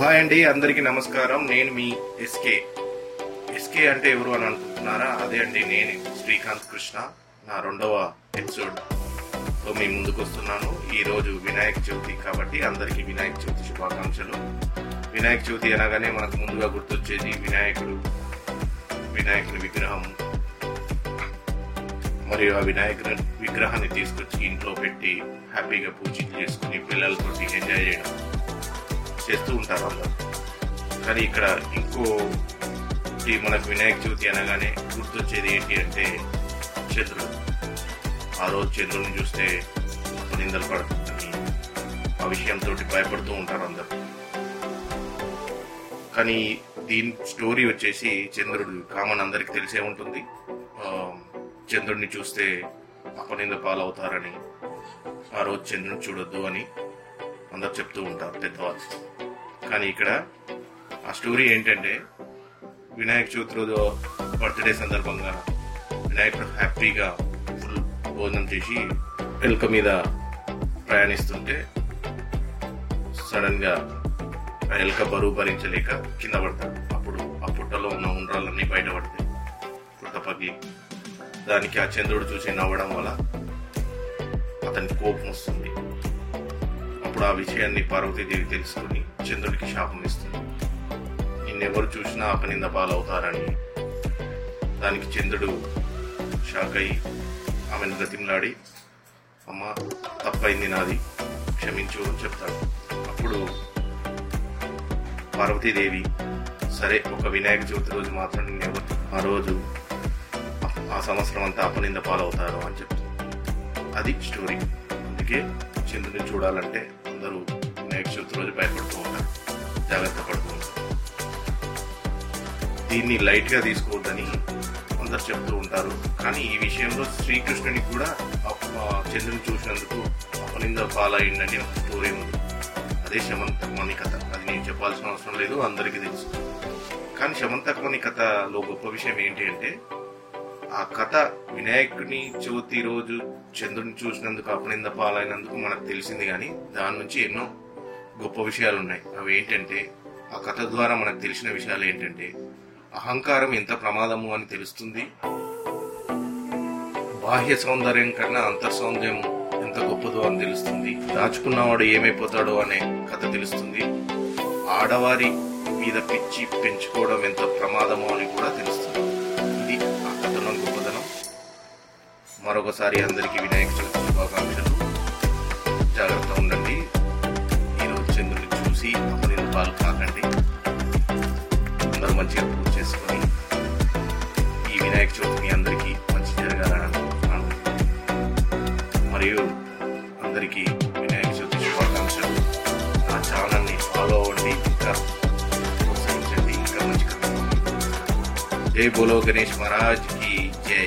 Hi అండి అందరికీ నమస్కారం. నేను మీ ఎస్కే. ఎస్కే అంటే ఎవరు అని అనుకుంటున్నారా? అదే అండి నేను శ్రీకాంత్ కృష్ణ. నా రెండవ ఎపిసోడ్తో మీ ముందుకు వస్తున్నాను. ఈరోజు వినాయక చవితి కాబట్టి అందరికీ వినాయక చవితి శుభాకాంక్షలు. వినాయక చవితి అనగానే మనకు ముందుగా గుర్తొచ్చేది వినాయకుడు వినాయకుడి విగ్రహం. మరియు ఆ వినాయకుని విగ్రహాన్ని తీసుకొచ్చి ఇంట్లో పెట్టి హ్యాపీగా పూజలు చేసుకుని పిల్లలతో ఎంజాయ్ చేయడం. చేస్తూ ఉంటారు అందరు. కానీ ఇక్కడ ఇంకో మనకు వినాయక చవితి అనగానే గుర్తొచ్చేది ఏంటి అంటే చంద్రుడు ఆ రోజు చంద్రుడిని చూస్తే నిందలు పడుతుందని ఆ విషయంతో భయపడుతూ ఉంటారు అందరు. కానీ దీని స్టోరీ వచ్చేసి చంద్రుడు కామన్ అందరికి తెలిసే ఉంటుంది. చంద్రుడిని చూస్తే అపనింద పాలవుతారని ఆ రోజు చంద్రుని చూడొద్దు అని అందరు చెప్తూ ఉంటారు పెద్దవాళ్ళు. కానీ ఇక్కడ ఆ స్టోరీ ఏంటంటే వినాయక చవితి రోజు బర్త్డే సందర్భంగా వినాయకుడు హ్యాపీగా ఫుల్ భోజనం చేసి ఎలుక మీద ప్రయాణిస్తుంటే సడన్గా ఆ ఎలుక బరువు భరించలేక కింద పడతాడు. అప్పుడు ఆ పుట్టలో ఉన్న ఉండ్రాలన్నీ బయటపడతాయి పుట్ట పగి దానికి ఆ చంద్రుడు చూసి నవ్వడం వల్ల అతనికి కోపం వస్తుంది. అప్పుడు ఆ విషయాన్ని పార్వతీదేవి తెలుసుకుని చంద్రుడికి శాపం ఇస్తుంది. నిన్నెవరు చూసినా అపనింద పాలవుతారని. దానికి చంద్రుడు షాక్ అయి ఆమెను గతిమలాడి అమ్మ తప్పైంది నాది క్షమించు అని చెప్తాడు. అప్పుడు పార్వతీదేవి సరే ఒక వినాయక చవితి రోజు మాత్రం నిన్నెవరు ఆ రోజు ఆ సంవత్సరం అంతా అపనింద పాలవుతారు అని చెప్తుంది. అది స్టోరీ. అందుకే చంద్రుని చూడాలంటే అందరూ వినాయక చవితి రోజు భయపడుతూ జాగ్రత్త పడుతూ దీన్ని లైట్గా తీసుకోవద్దని అందరు చెప్తూ ఉంటారు. కానీ ఈ విషయంలో శ్రీకృష్ణునికి కూడా చంద్రుని చూసినందుకు అపనింద పాలయ్యిందని ఒక స్టోరీ ఉంది. అదే శమంతకమణి కథ. అది నేను చెప్పాల్సిన అవసరం లేదు అందరికీ తెలుసు. కానీ శమంతకమణి కథలో గొప్ప విషయం ఏంటి అంటే ఆ కథ వినాయకుని చవితి రోజు చంద్రుని చూసినందుకు అపనింద పాలైనందుకు మనకు తెలిసింది కానీ దాని నుంచి ఎన్నో గొప్ప విషయాలు ఉన్నాయి అవి ఏంటంటే ఆ కథ ద్వారా మనకు తెలిసిన విషయాలు ఏంటంటే అహంకారం ఎంత ప్రమాదము అని తెలుస్తుంది? బాహ్య సౌందర్యం కన్నా అంతర్ సౌందర్యం ఎంత గొప్పదో అని తెలుస్తుంది. దాచుకున్నవాడు ఏమైపోతాడో అనే కథ తెలుస్తుంది. ఆడవారి మీద పిచ్చి పెంచుకోవడం ఎంత ప్రమాదమో అని కూడా తెలుస్తుంది. ఇది ఆ కథలో గొప్పదనం. మరొకసారి అందరికీ వినాయక చవితి శుభాకాంక్షలు. చేసుకొని ఈ వినాయక చవితి మీ అందరికీ మంచి జరగాలని అనుకుంటున్నాను. మరియు అందరికీ వినాయక చవితి శుభాకాంక్షలు. నా ఛానల్ని ఫాలో అవ్వండి ఇంకా ప్రోత్సహించండి ఇంకా మంచి జై బోలో గణేష్ మహారాజ్కి జై.